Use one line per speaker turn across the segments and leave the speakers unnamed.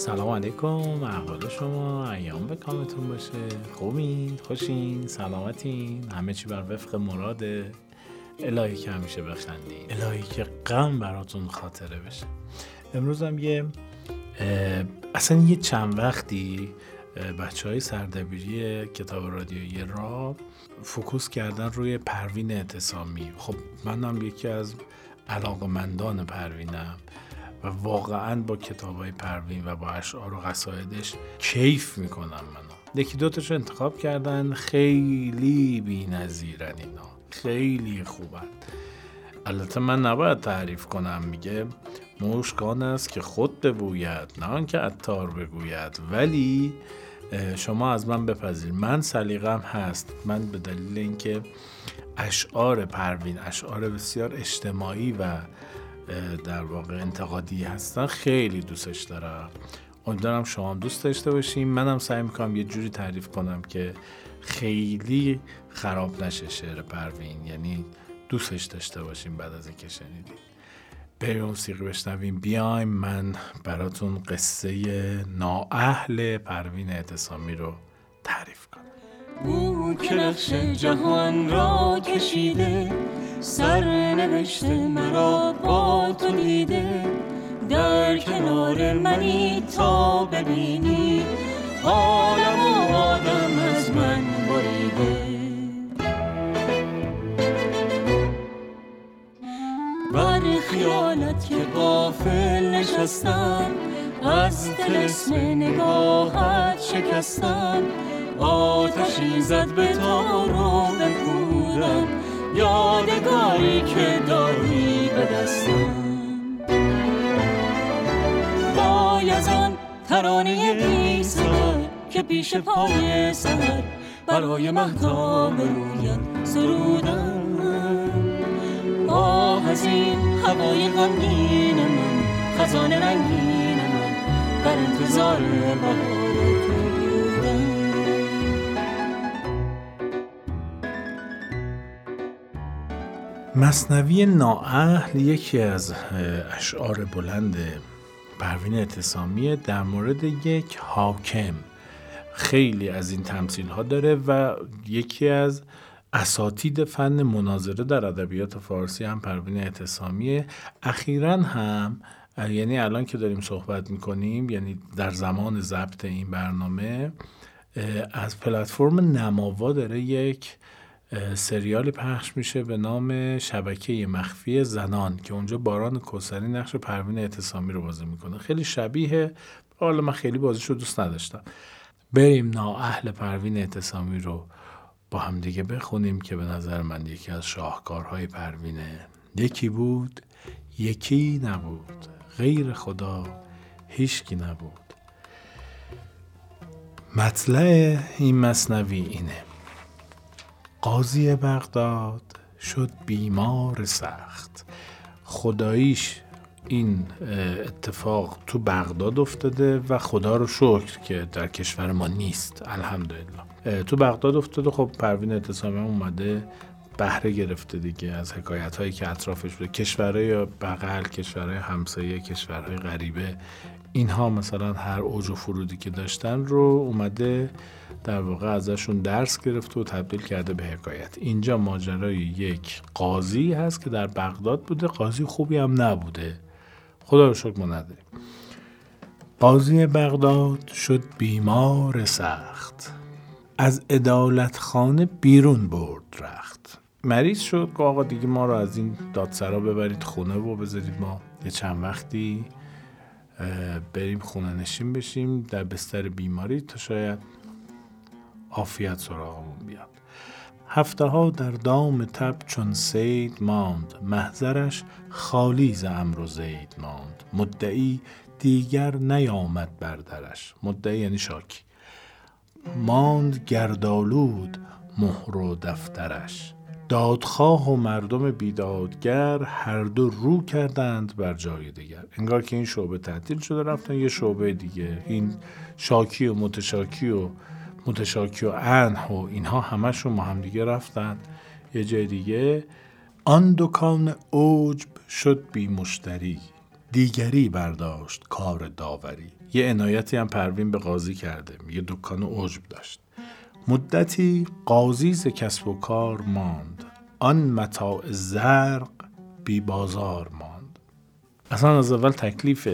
سلام علیکم احوال شما ایام به کامتون باشه. خوبین؟ خوشین؟ سلامتین؟ همه چی بر وفق مراده. الهی که همیشه بخندین. الهی که غم براتون خاطره بشه. امروز هم یه اصلا یه چند وقتی بچه های سردبیری کتاب رادیویی را فکوس کردن روی پروین اعتصامی. خب منم یکی از علاقمندان پروینم. و واقعا با کتاب های پروین و با اشعار و قصایدش کیف می‌کنم منو. یکی دوتاشو انتخاب کردن خیلی بی نظیرن اینا. خیلی خوبن. البته من نباید تعریف کنم میگه مشکان است که خود ببوید نه آنکه عطار بگوید. ولی شما از من بپذیر. من سلیقم هست. من به دلیل اینکه اشعار پروین اشعار بسیار اجتماعی و در واقع انتقادی هستن خیلی دوستش دارم. امیدوارم شما دوست داشته باشیم. منم سعی می‌کنم یه جوری تعریف کنم که خیلی خراب نشه شعر پروین. یعنی دوستش داشته باشیم بعد از اینکه شنیدیم. بریم موسیقی بشنویم. بیایم من براتون قصه نااهل پروین اعتصامی رو تعریف کنم.
او که نقش جهان را کشیده سر نوشته مرا با تو دیده. در کنار منی تا ببینی. عالم و آدم از من بریده. بر خیالت که قافل نشستم از تلسم نگاهت شکستم. آتشی زد به تارو بکودم یادگاری که داری به دستم. بایزان ترانه بی که پیش پای سهر برای مهتاب رویت سرودم. آه از این هوای غمگین من خزان رنگین من در انتظار بهار.
مصنوی نااهل یکی از اشعار بلند پروین اعتصامی در مورد یک حاکم خیلی از این تمثیل ها داره و یکی از اساتید فن مناظره در ادبیات فارسی هم پروین اعتصامی. اخیرا هم یعنی الان که داریم صحبت می‌کنیم یعنی در زمان ضبط این برنامه از پلتفرم نماوا داره یک سریالی پخش میشه به نام شبکه مخفی زنان که اونجا باران کوسری نقش پروین اعتصامی رو بازی می‌کنه. خیلی شبیه حالا من خیلی بازیش رو دوست نداشتم. بریم نااهل پروین اعتصامی رو با هم دیگه بخونیم که به نظر من یکی از شاهکارهای پروینه یکی بود یکی نبود. غیر خدا هیچکی نبود. مطلع این مصنوی اینه. قاضی بغداد شد بیمار سخت. خداییش این اتفاق تو بغداد افتاده و خدا رو شکر که در کشور ما نیست الحمدلله. تو بغداد افتاده. خب پروین اعتصامی اومده بهره گرفته دیگه از حکایت هایی که اطرافش بوده. کشورهای بغل کشورهای همسایه کشورهای غریبه اینها مثلا هر اوج و فرودی که داشتن رو اومده در واقع ازشون درس گرفته و تبدیل کرده به حکایت. اینجا ماجرای یک قاضی هست که در بغداد بوده. قاضی خوبی هم نبوده. خدا رو شکر ما نداریم. قاضی بغداد شد بیمار سخت. از ادالت خانه بیرون برد رخت. مریض شد. که آقا دیگه ما رو از این دادسرا ببرید خونه و بذارید ما یه چند وقتی بریم خونه نشین بشیم در بستر بیماری. تا شاید عافیت سراغمون بیاد. هفته ها در دام تب چون سید ماند محضرش خالی ز امر و زید ماند. مدعی دیگر نیامد بر درش. مدعی یعنی شاکی. ماند گردالود مهر و دفترش. دادخواه و مردم بیدادگر هر دو رو کردند بر جای دیگر. انگار که این شعبه تعطیل شده رفتن یه شعبه دیگه. این شاکی و متشاکی و متشاکی و انح و اینها همشون با هم دیگه رفتن. یه جای دیگه آن دکان اوجب شد بی مشتری. دیگری برداشت کار داوری. یه عنایتی هم پروین به قاضی کرده. یه دکان عجب داشت. مدتی قاضی ز کسب و کار ماند. آن متاع زرق بی بازار ماند. اصلا از اول تکلیف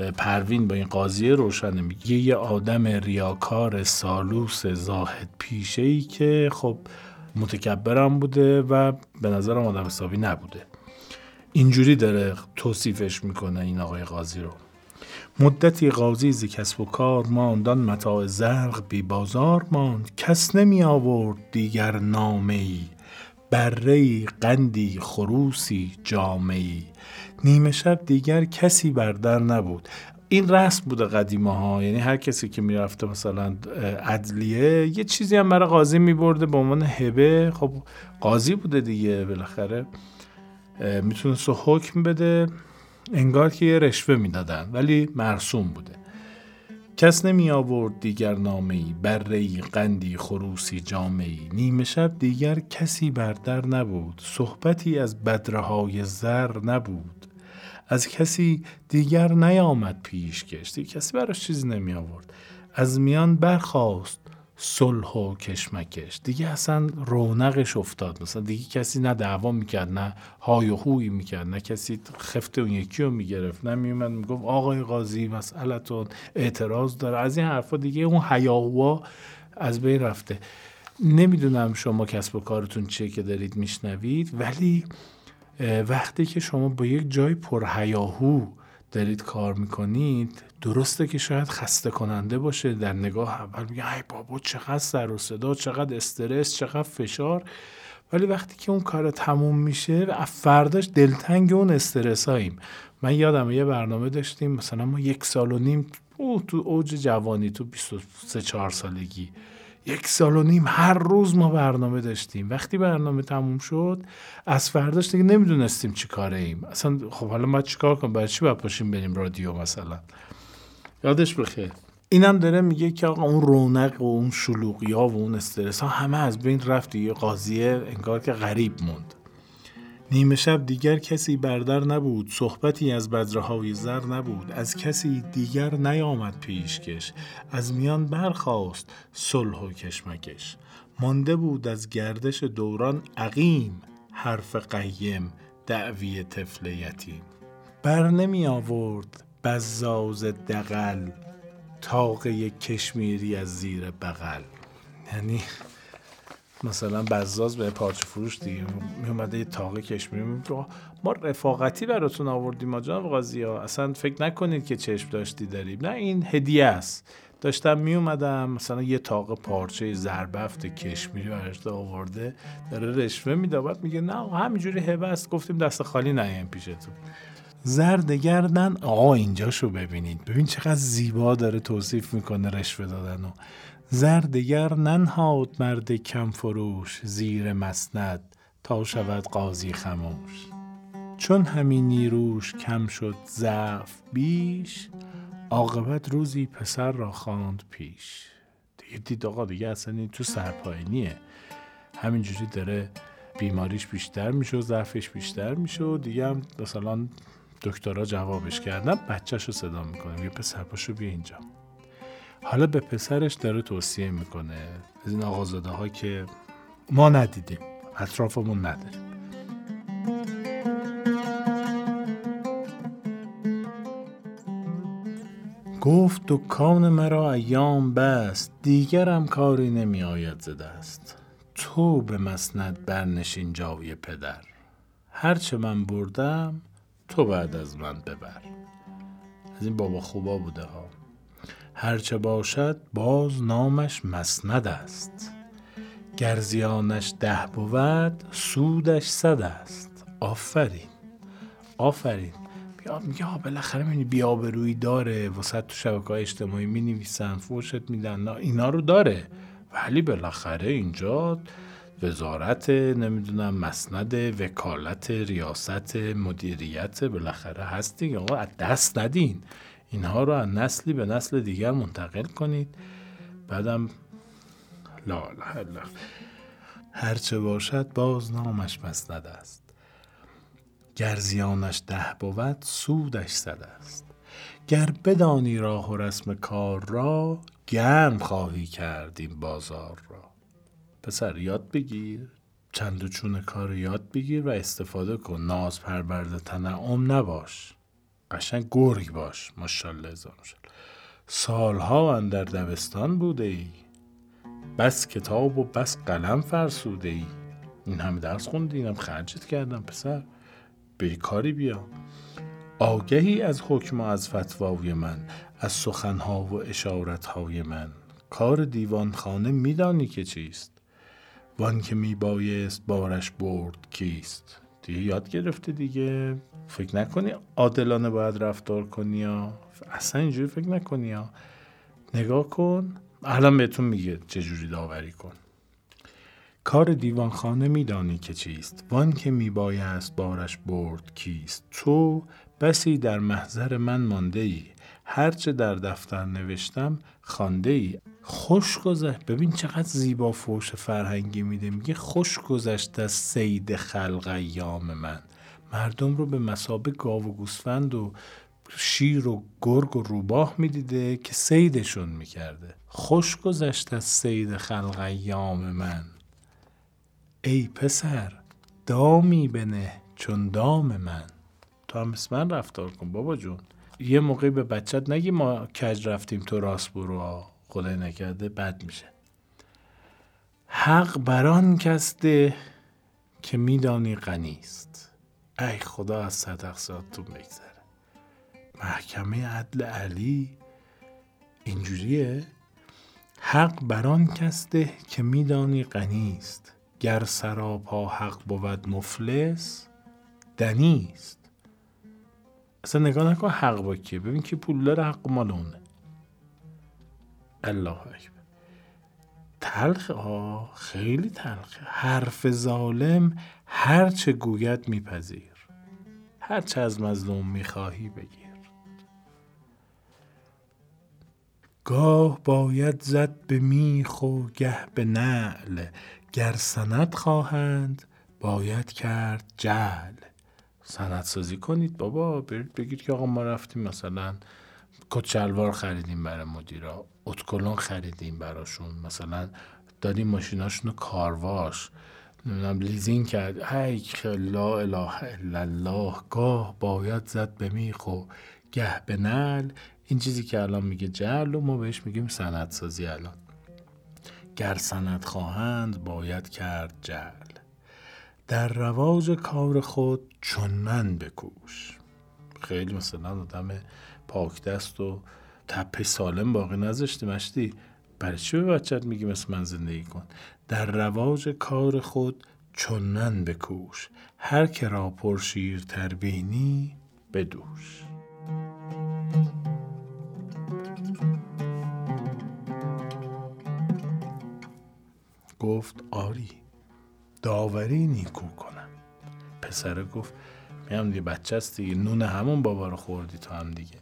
پروین با این قاضی روشن میگه یه آدم ریاکار سالوس زاهد پیشه ای که خب متکبرم بوده و به نظرم آدم حسابی نبوده. اینجوری داره توصیفش می‌کنه این آقای قاضی رو. مدتی قاضی ز کسب و کار ماندان متاع زرق بی بازار ماند. کس نمی آورد دیگر نامه ای بره قندی خروسی جامعی نیمه شب دیگر کسی بر در نبود. این رسم بوده قدیمه ها یعنی هر کسی که می‌رفته مثلا عدلیه یه چیزی هم برای قاضی میبرده به عنوان هبه. خب قاضی بوده دیگه بالاخره. می‌تونست حکم بده انگار که یه رشوه می‌دادن ولی مرسوم بوده. کس نمی آورد دیگر نامه‌ای بره قندی خروسی جامعی نیمه شب دیگر کسی بر در نبود. صحبتی از بدرهای زر نبود. از کسی دیگر نیامد پیش کشتی کسی براش چیزی نمی آورد. از میان برخواست صلح و کشمکش. دیگه اصلا رونقش افتاد. مثلا دیگه کسی نه دعوا می‌کرد نه های و هوی می‌کرد نه کسی خفت اون یکی رو می‌گرفت. نه میومد می‌گفت آقای قاضی مسئلتون اعتراض داره. از این حرفا دیگه اون حیاهوا از بین رفته. نمی‌دونم شما کسب و کارتون چیه که دارید میشنوید ولی وقتی که شما با یک جای پرهیاهو دارید کار می‌کنید درسته که شاید خسته کننده باشه در نگاه اول میگه ای بابا چقدر سر و صدا چقدر استرس چقدر فشار. ولی وقتی که اون کار تموم میشه فرداش دلتنگ اون استرس هاییم من یادم یه برنامه داشتیم مثلا ما یک سال و نیم او تو اوج جوانی تو 23 4 سالگی. یک سال و نیم هر روز ما برنامه داشتیم. وقتی برنامه تموم شد از فرداش دیگه نمی‌دونستیم چی کاره ایم. اصلا خب حالا ما چیکار کنیم؟ برای چی باید پاشیم بریم رادیو مثلا؟ یادش بخیر. اینم داره میگه که آقا اون رونق و اون شلوغی ها و اون استرس ها همه از بین رفت. یه قاضیه انگار که غریب موند. نیمه شب دیگر کسی بردر نبود صحبتی از بدرهای زر نبود. از کسی دیگر نیامد پیشکش از میان برخاست صلح و کشمکش. مانده بود از گردش دوران عقیم حرف قیم دعوی طفل یتیم. بر نمی آورد بزاز دقل تاقه کشمیری از زیر بغل. یعنی مثلا بزاز به پارچه فروش دیگه. می اومده یه تاقه کشمیری ما رفاقتی براتون آوردیم ما جناب قاضی ها. اصلا فکر نکنید که چشم داشتی داریم نه این هدیه است. داشتم می اومدم مثلا یه تاقه پارچه زربفت کشمیری براش آورده. داره رشوه میده. بعد میگه نه همینجوری هبه است. گفتیم دست خالی نیایم پیشتون. زرد گردن. آقا اینجاشو ببینید. ببین چقدر زیبا داره توصیف می‌کنه رشوه دادن و زردگر ننهاد مرد کم فروش زیر مسند تا شود قاضی خموش. چون همین نیروش کم شد ضعف بیش عاقبت روزی پسر را خواند پیش. دیگه دید آقا دیگه اصلا این تو سرپاینیه همینجوری داره بیماریش بیشتر میشه و ضعفش بیشتر میشه و دیگه هم مثلا دکترها جوابش کردن بچهش رو صدا می‌کنه. یه پسر پاشو بیا اینجا. حالا به پسرش داره توصیه می‌کنه. از این آقازاده ها که ما ندیدیم اطرافمون نداریم. گفت دکان مرا ایام بست دیگرم کاری نمی آید زده است تو به مسند برنشین جاوی پدر. هرچه من بردم تو بعد از من ببر. از این بابا خوبا بوده ها. هرچه باشد باز نامش مسند است. گرزیانش ده بود سودش صد است. آفرین. آفرین. بیا میگه ها بالاخره می‌بینی بیابرویی داره. وسط تو شبکه اجتماعی می نویسن فوشت میدن اینا رو داره. ولی بالاخره اینجا وزارت نمی‌دونم مسند وکالت ریاست مدیریت بالاخره هست دیگه. آقا از دست ندین. اینها رو از نسلی به نسل دیگر منتقل کنید. بعدم لا لا هرچه باشد باز نامش مسند است. گر زیانش ده بود سودش صد است. گر بدانی راه و رسم کار را گرم خواهی کرد بازار را. پسر یاد بگیر چند و چون کار یاد بگیر و استفاده کن. ناز پرورده تنعم نباش. قشنگ گرگ باش ماشاءالله هزار سالها اندر دبستان بوده ای بس کتاب و بس قلم فرسوده ای این همه درس خوندی اینم خرجت کردم پسر. به کاری بیا. آگهی از حکم و از فتوای من از سخنها و اشارتهای من. کار دیوان خانه میدانی که چیست؟ وان که میبایست بارش برد کیست؟ دیگه یاد گرفته دیگه؟ فکر نکنی عادلانه باید رفتار کنی یا؟ اصلا اینجوری فکر نکنی یا؟ نگاه کن. الان بهتون میگه چجوری داوری کن. کار دیوانخانه میدانی که چیست. وان که میبایست بارش برد کیست. تو بسی در محضر من مانده ای هرچه در دفتر نوشتم خانده ای خوش گذشت. ببین چقدر زیبا فوش فرهنگی میده. میگه خوش گذشت از سید خلق ایام من. مردم رو به مسابه گاو و گوسفند و شیر و گرگ و روباه می‌دیده که سیدشون می‌کرده. خوش گذشت از سید خلق ایام من. ای پسر دامی بنه چون دام من. تو هم مثل من رفتار کن بابا جون. یه موقعی به بچت نگی ما کج رفتیم تو راست برو. خدای نکرده بد میشه. حق بران کس ده که میدانی غنیست ای خدا از صدق ساتون بگذره محکمه عدل علی اینجوریه. حق بران کس ده که میدانی غنیست گر سراپا حق بود مفلس دنیست اصلا نگاه نکن حق با کیه. ببین که پول داره حق مال اونه. الله اکبر. تلخ ها خیلی تلخه حرف ظالم هرچه گوید میپذیر. هرچه از مظلوم می‌خواهی بگیر. گاه باید زد به میخ و گه به نعل. گر سند خواهند باید کرد جل سند سازی کنید بابا. برید بگید که آقا ما رفتیم مثلا کچلوار خریدیم برای مدیرا. اتکلون خریدیم براشون. مثلا دادیم ماشیناشون رو کارواش. نمی‌دونم لیزین کرد. هی لا اله الا الله گاه باید زد به میخ و گه به نل. این چیزی که الان میگه جل و ما بهش میگیم سندسازی الان. گر سند خواهند باید کرد جل در رواج کار خود چون من بکوش. خیلی مثلا آدم پاک دست و تپه سالم باقی نذاشتی مشتی؟ برای چی به بچت میگی مثل من زندگی کن؟ در رواج کار خود چونن بکوش هر که را پرشیر تربینی بدوش. گفت آری داوری نیکو کنم. پسره گفت میام دیگه بچه است نون همون بابا رو خوردی تو هم دیگه.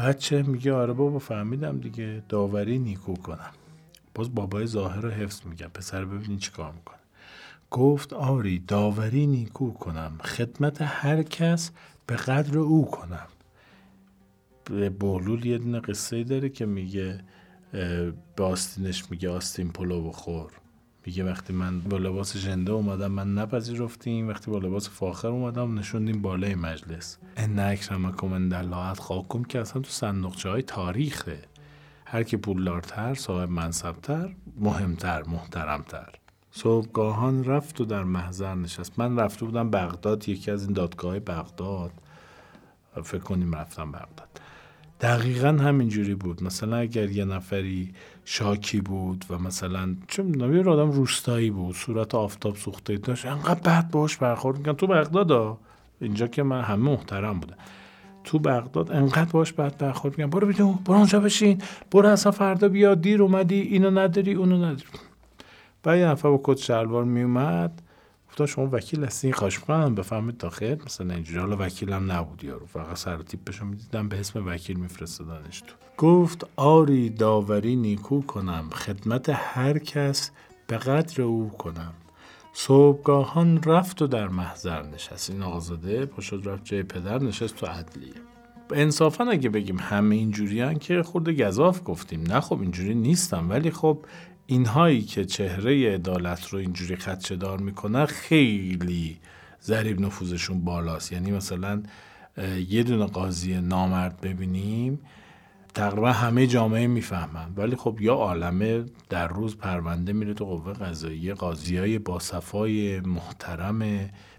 بچه میگه آره بابا فهمیدم دیگه. داوری نیکو کنم. باز بابای ظاهر رو حفظ میگم. پسر ببینی چی کار می‌کنه. گفت آری داوری نیکو کنم. خدمت هر کس به قدر او کنم. به بولول یه دونه قصه داره که میگه به آستینش میگه آستین پلو بخور. میگه وقتی من با لباس ژنده اومدم من نپذیرفتیم. وقتی با لباس فاخر اومدم نشوندیم بالای مجلس. ان اکرمکم عند الله اتقاکم که اصلا تو صندوقچه های تاریخه. هر کی پولدارتر صاحب منصبتر مهمتر محترمتر. صبحگاهان رفت و در محضر نشست. من رفته بودم بغداد یکی از این دادگاه بغداد. فکر کنیم رفتم بغداد. دقیقا همینجوری بود. مثلا اگر یه نفری شاکی بود و مثلا چه می‌دونم یه آدم روستایی بود صورت آفتاب سوخته داشت انقدر بد باش برخورد می‌کنن تو بغداد اینجا که من همه محترم بودم تو بغداد انقدر باش بد برخورد می‌کنن برو بیدون برو اونجا بشین. برو اصلا فردا بیا دیر اومدی اینو نداری اونو نداری. بعد یه نفر با کت شلوار میومد. گفتم شما وکیل هستی؟ خواهش می‌کنم. بفهمید داخل مثلا اینجوری. حالا وکیلم نبود یارو. فقط سر تیپشو می‌دیدم. به اسم وکیل میفرستادنش تو. گفت آری داوری نیکو کنم. خدمت هر کس به قدر او کنم. صبحگاهان رفت و در محضر نشست. این آقازاده پاشد رفت جای پدر. نشست تو عدلیه انصافا اگه بگیم همه اینجوری که خورده گذاف گفتیم. نه خب اینجوری نیستم. ولی خب اینهایی که چهره عدالت رو اینجوری خدشه دار می‌کنن خیلی ضریب نفوذشون بالاست. یعنی مثلا یه دونه قاضی نامرد ببینیم تقریبا همه جامعه می‌فهمن. ولی خب یا عالمه در روز پرونده میره تو قوه قضایی قاضی های با صفای محترم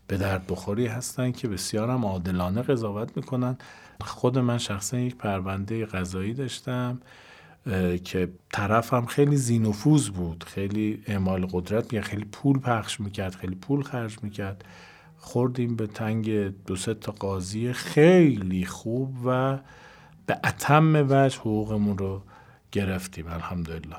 به درد بخوری هستن که بسیارم عادلانه قضاوت می‌کنن. خود من شخصا یک پرونده قضایی داشتم. که طرفم خیلی زینوفوز بود خیلی اعمال قدرت می‌کرد خیلی پول پخش می‌کرد خیلی پول خرج می‌کرد. خوردیم به تنگ دو تا قاضی خیلی خوب و به اتم وجه حقوقمون رو گرفتیم الحمدلله.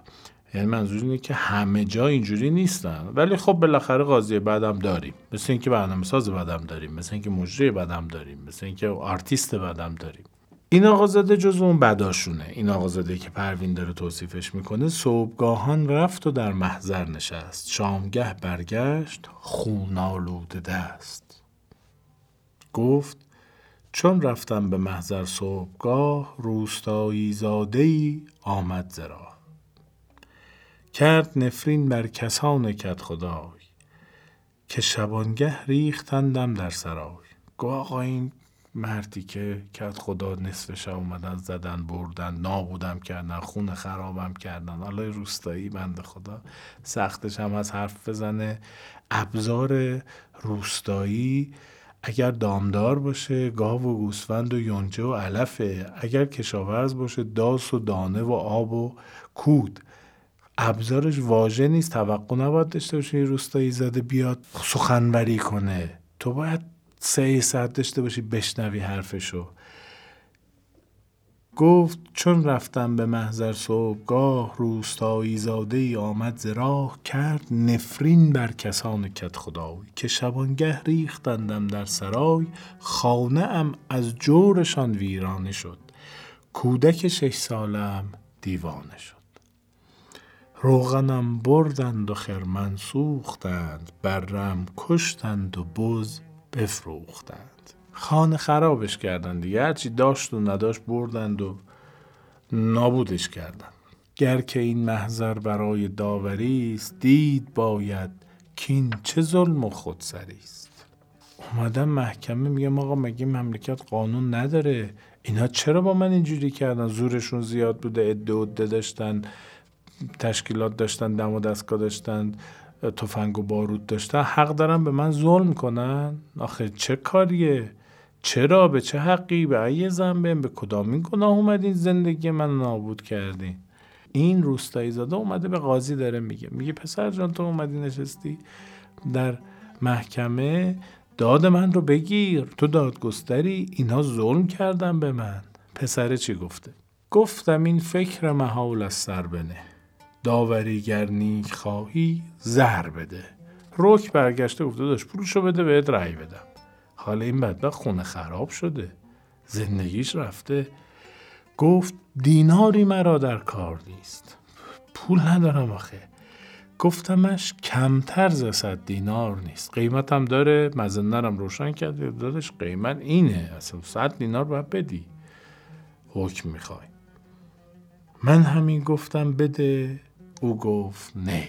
یعنی منظور اینه که همه جا اینجوری نیستن. ولی خب بالاخره قاضی بدم داریم. مثل اینکه برنامه ساز بدم داریم مثل اینکه مجری بدم داریم مثل اینکه آرتیست بدم داریم. این آقازاده جز اون بداشونه. این آقازاده که پروین داره توصیفش می‌کنه صبحگاهان رفت و در محضر نشست. شامگه برگشت خونالوده دست. گفت چون رفتم به محضر صبحگاه روستایی زاده ای آمد زرا کرد نفرین بر کسان کت خدای که شبانگه ریختندم در سرای. گو آقا این مردی که کت خدا نصف شب اومدن زدن بردن نابودم کردن خون خرابم کردن. حالا روستایی بند خدا. سختش هم از حرف بزنه. ابزار روستایی اگر دامدار باشه گاو و گوسفند و یونجه و علفه. اگر کشاورز باشه داس و دانه و آب و کود. ابزارش واژه نیست. توقع نباید داشته باشه روستایی زده بیاد سخنوری کنه. تو باید سه ساعت داشته باشی بشنوی حرفشو. گفت چون رفتم به محضر صبحگاه روستایی زاده ای آمد ز کرد نفرین بر کسان کت خدای که شبانگه ریختندم در سرای خانه ام از جورشان ویرانه شد. کودک شش سالم دیوانه شد. روغنم بردند و خرمن سوختند برم کشتند و بز بفروختند. خانه خرابش کردن دیگه. هرچی داشت و نداشت بردند و نابودش کردن. گر که این محضر برای داوری است دید باید کین چه ظلم و خودسری است. اومدم محکمه میگم آقا مگه مملکت قانون نداره؟ اینا چرا با من اینجوری کردن؟ زورشون زیاد بوده عده عده داشتن تشکیلات داشتن دم و دستگاه داشتن. تفنگ و بارود داشتن حق دارن به من ظلم کنن؟ آخه چه کاریه؟ چرا؟ به چه حقی؟ به ای زنبه؟ به کدامین گناه اومدین زندگی من نابود کردین؟ این روستایی زاده اومده به قاضی داره میگه. میگه پسر جان تو اومدی نشستی در محکمه؟ داد من رو بگیر. تو دادگستری؟ اینها ظلم کردن به من. پسره چی گفته؟ گفتم این فکر محال از سر بنه. داوریگر نیک خواهی زهر بده. روک برگشته گفته داشت پولشو بده بهت رأی بدم. حالا این بدبخت خونه خراب شده. زندگیش رفته. گفت دیناری مرا در کار نیست. پول ندارم آخه. گفتمش کمتر ز دینار نیست. قیمتم داره. مزندرم روشن کرده. دادش قیمت اینه. اصلا صد دینار باید بدی. حکم می‌خوای. من همین گفتم بده. او گفت نی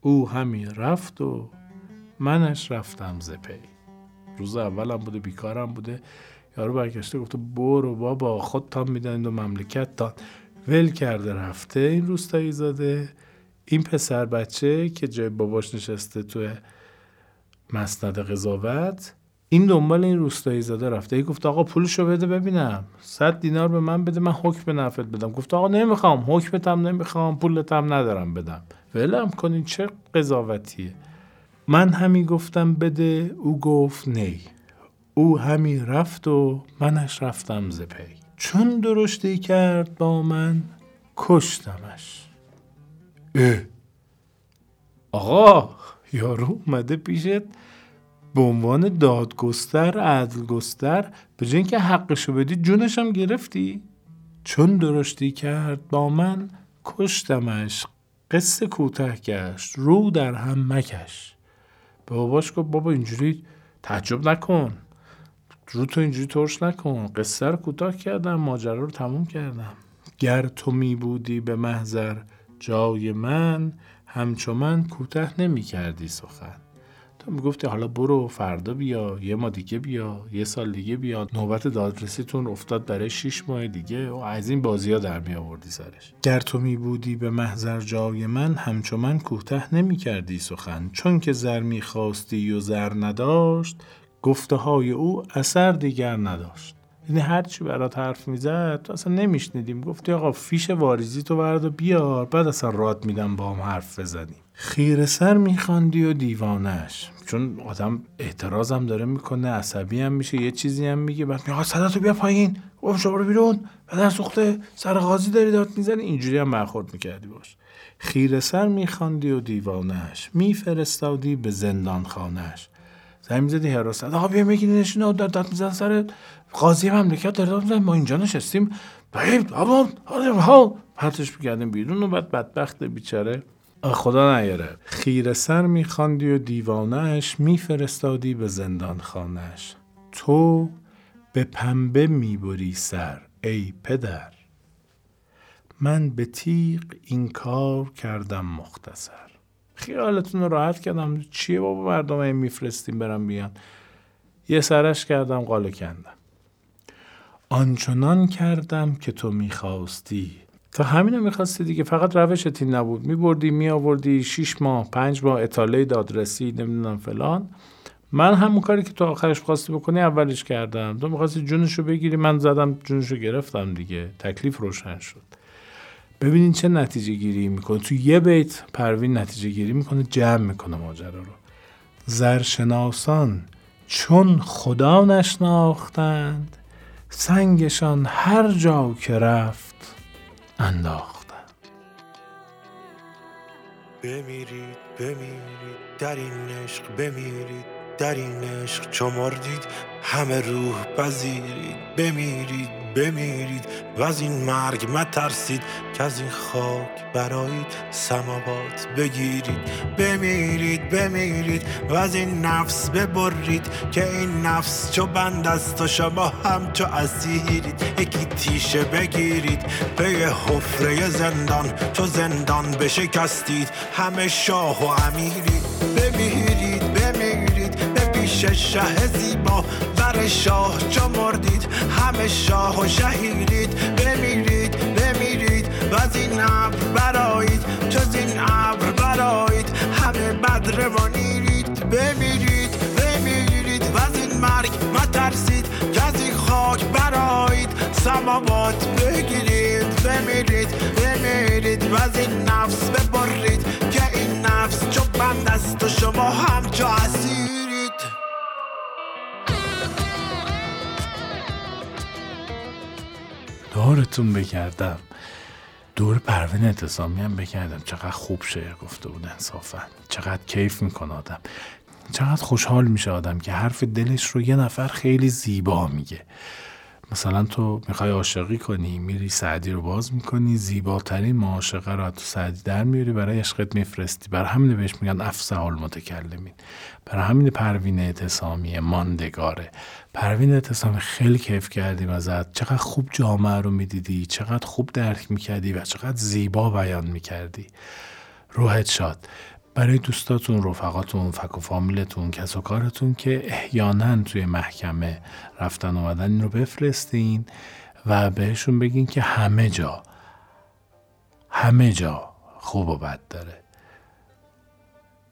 او همین رفت و منش رفتم زپی روز اولم بوده بیکارم بوده. یارو برگشته گفته برو بابا خود تا میدن و مملکت تا ول کرده رفته این روستایی زاده این پسر بچه که جای باباش نشسته توی مسند قضاوت این دنبال این روستایی زاده رفته. ای گفت آقا پولشو بده ببینم. صد دینار به من بده من حکم به نفت بدم. گفت آقا نمی‌خوام حکمتم نمی‌خوام پولتم ندارم بدم. ولم کنین چه قضاوتیه. من همین گفتم بده او گفت نی. او همین رفت و منش رفتم ز پی. چون درشتی کرد با من کشتمش. اه. آقا یارو اومده پیشت. به عنوان دادگستر عدلگستر به جای اینکه حقشو بدی جونش گرفتی؟ چون درشتی کرد با من کشتمش قصه کوتاه گشت رو در هم مکش. به باباش گفت بابا اینجوری تعجب نکن رو تو اینجوری ترش نکن قصه رو کوتاه کردم ماجرا رو تموم کردم. گر تو می بودی به محضر جای من همچو من کوتاه نمی کردی سخن. تو می‌گفتی حالا برو فردا بیا یه ما دیگه بیا یه سال دیگه بیا. نوبت دادرسیتون افتاد برای شیش ماه دیگه. و از این بازی ها در می آوردی سرش. گر تو می بودی به محضر جای من همچو من کوتاه نمی کردی سخن. چون که زر می خواستی و زر نداشت گفته های او اثر دیگر نداشت. یعنی هر چی برات حرف می‌زد تو اصلا نمیشنیدیم. گفتی آقا فیش واریزی تو برد و بیار بعد اصلا راد میدم با هم حرف بزنیم. خیر سر میخواندی و دیوانش چون آدم اعتراضم داره می‌کنه عصبی هم میشه یه چیزی هم میگه بعد میگه صدا تو بیا پایین. گفت شما رو بیرون. بدن سوخته سر غازی داری داد می‌زنی. اینجوری هم برخورد می‌کردی باش. خیر سر میخواندی و دیوانش میفرستادی به زندان خانش زمین زدی حراست آقا بیا می‌گیری نشونه در داد میزن سر قاضی مملکت. داره داد ما اینجا نشستیم. بعید آبان ها. پرتش بیرون و بعد بدبخت بیچاره خدا نیاره. خیر سر میخواندی و دیوانش میفرستادی به زندان خانش تو به پنبه می‌بری سر ای پدر. من به تیغ این کار کردم مختصر. خیالتون راحت کردم. چیه بابا مردم میفرستیم برم بیان؟ یه سرش کردم قاله کندم. آنچنان کردم که تو می‌خواستی. تا همین رو می‌خواستی دیگه. فقط روشت این نبود. میبردی میآوردی شیش ماه پنج ماه اطاله دادرسی نمی‌دونم فلان. من همون کاری که تو آخرش خواستی بکنی اولش کردم. تو می‌خواستی جونش رو بگیری من زدم جونش رو گرفتم دیگه. تکلیف روشن شد. ببینین چه نتیجه گیری می‌کنه. تو یه بیت پروین نتیجه گیری می‌کنه جمع می‌کنه ماجرا رو. زرشناسان چون خدا نشناختند سنگشان هر جا که رفت انداختند
بمیرید بمیرید در این عشق بمیرید. در این عشق چو مردید همه روح پذیرید بمیرید بمیرید و از این مرگ مترسید که از این خاک برایید سماوات بگیرید. بمیرید بمیرید و از این نفس ببرید که این نفس چو بند است و شما هم چو اسیرید. یکی تیشه بگیرید یه حفره زندان چو زندان بشکستید. همه شاه و امیرید. بمیرید. پیش شه زیبا. بر شاه چو مردید همه شاه و شهیرید بمیرید بمیرید و از این ابر برایید چو این ابر برایید همه بد روانیرید بمیرید بمیرید و از این مرگ مترسید. که از این خاک برایید سماوات بگیرید بمیرید
دورتون بگردم دور پروین اعتصامی هم بکردم. چقدر خوب شعر گفته بود انصافا. چقدر کیف می‌کنه آدم. چقدر خوشحال میشه آدم که حرف دلش رو یه نفر خیلی زیبا میگه. مثلا تو می‌خوای عاشقی کنی میری سعدی رو باز می‌کنی زیباترین معاشقه رو تو سعدی در میاری برای عشقت میفرستی. برای همین بهش میگن افسح المتکلمین. برای همین پروین اعتصامی ماندگاره. پروین اعتصامی خیلی کیف کردیم ازت. چقدر خوب جامعه رو می‌دیدی چقدر خوب درک می‌کردی و چقدر زیبا بیان می‌کردی. روحت شاد. برای دوستاتون رفقاتون فک و فامیلتون کس و کارتون که احیانا توی محکمه رفتن اومدن این رو بفرستین و بهشون بگین که همه جا همه جا خوب و بد داره.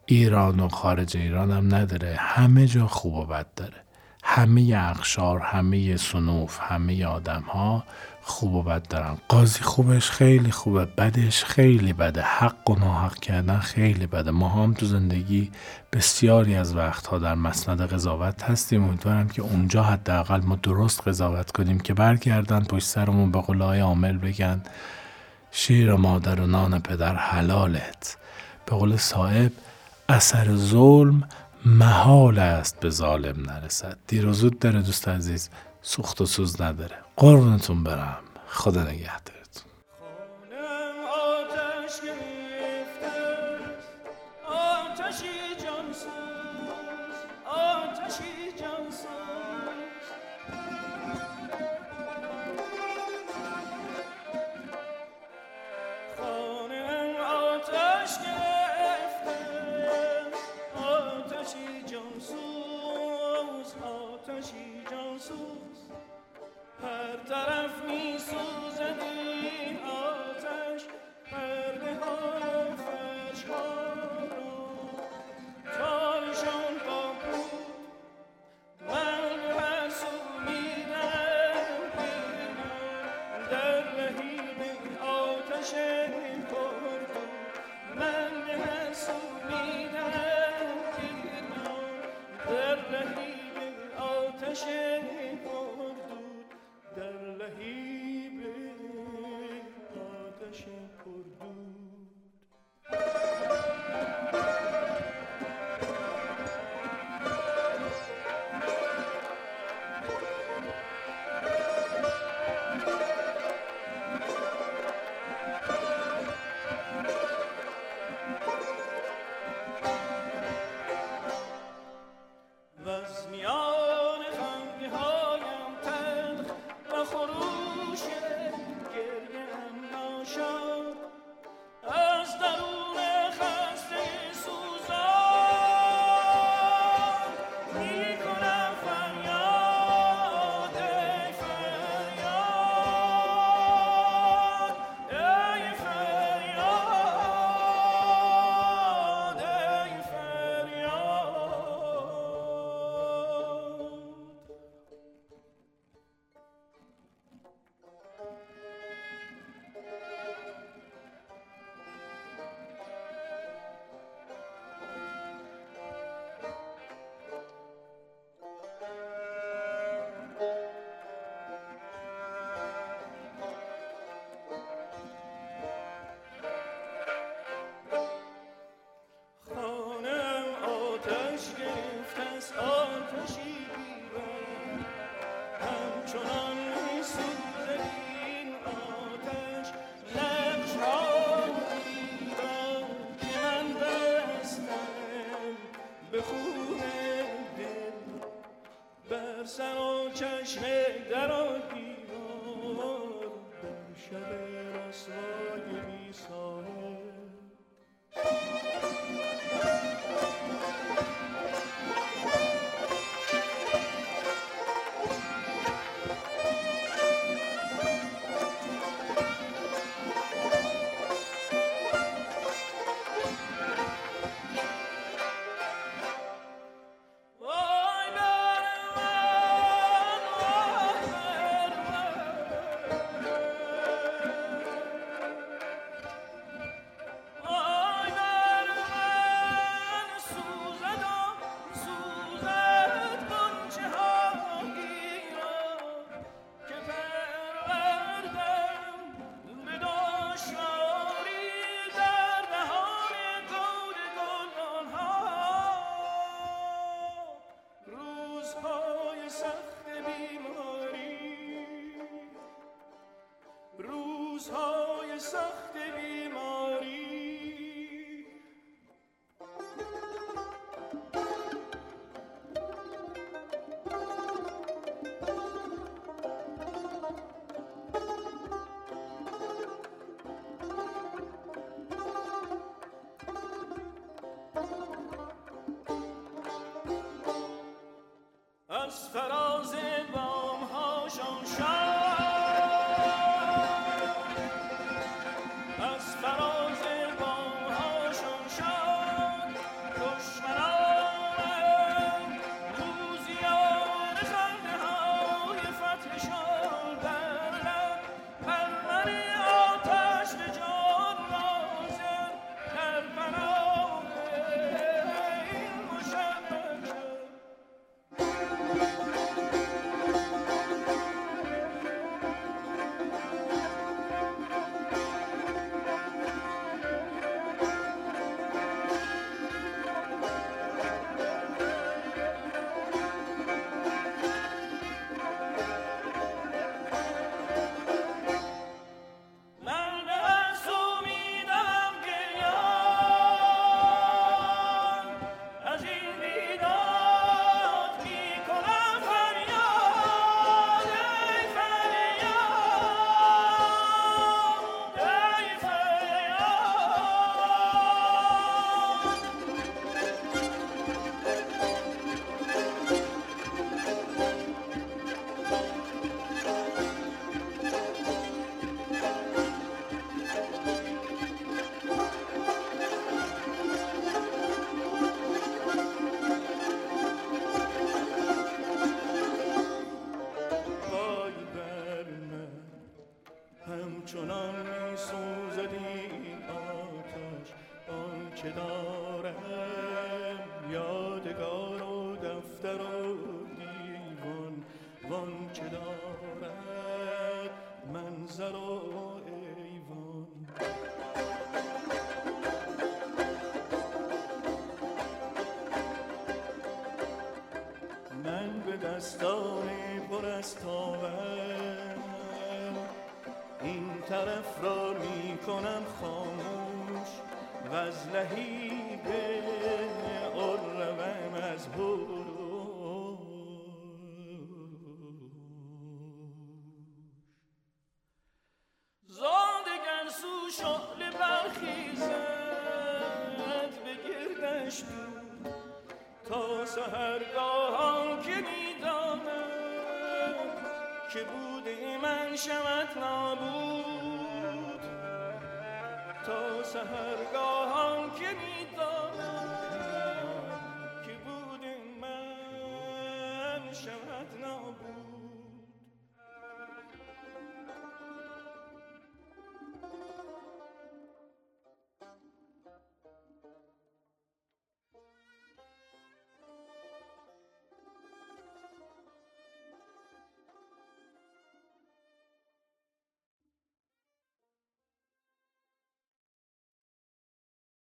ایران و خارج ایران هم نداره همه جا خوب و بد داره. همه اقشار همه سنوف همه آدم ها خوب و بد دارن. قاضی خوبش خیلی خوبه بدش خیلی بده. حق و ناحق کردن خیلی بده. ما هم تو زندگی بسیاری از وقتها در مسند قضاوت هستیم. امیدوارم که اونجا حداقل ما درست قضاوت کنیم که برگردن پشت سرمون به قولای عامل بگن شیر مادر و نان پدر حلالت. به قول صاحب اثر ظلم محال است به ظالم نرسد. دیر و زود داره دوست عزیز سوخت و سوز نداره. قربونتون برم. خدا
نگهدار آتش بشکفت از آتشی das از لحیب اروم از زادگر سو شعل برخیزد به گردش تا سهرگاهان که می‌داند که بوده من شود نابود. تا سهرگاهان که می‌داند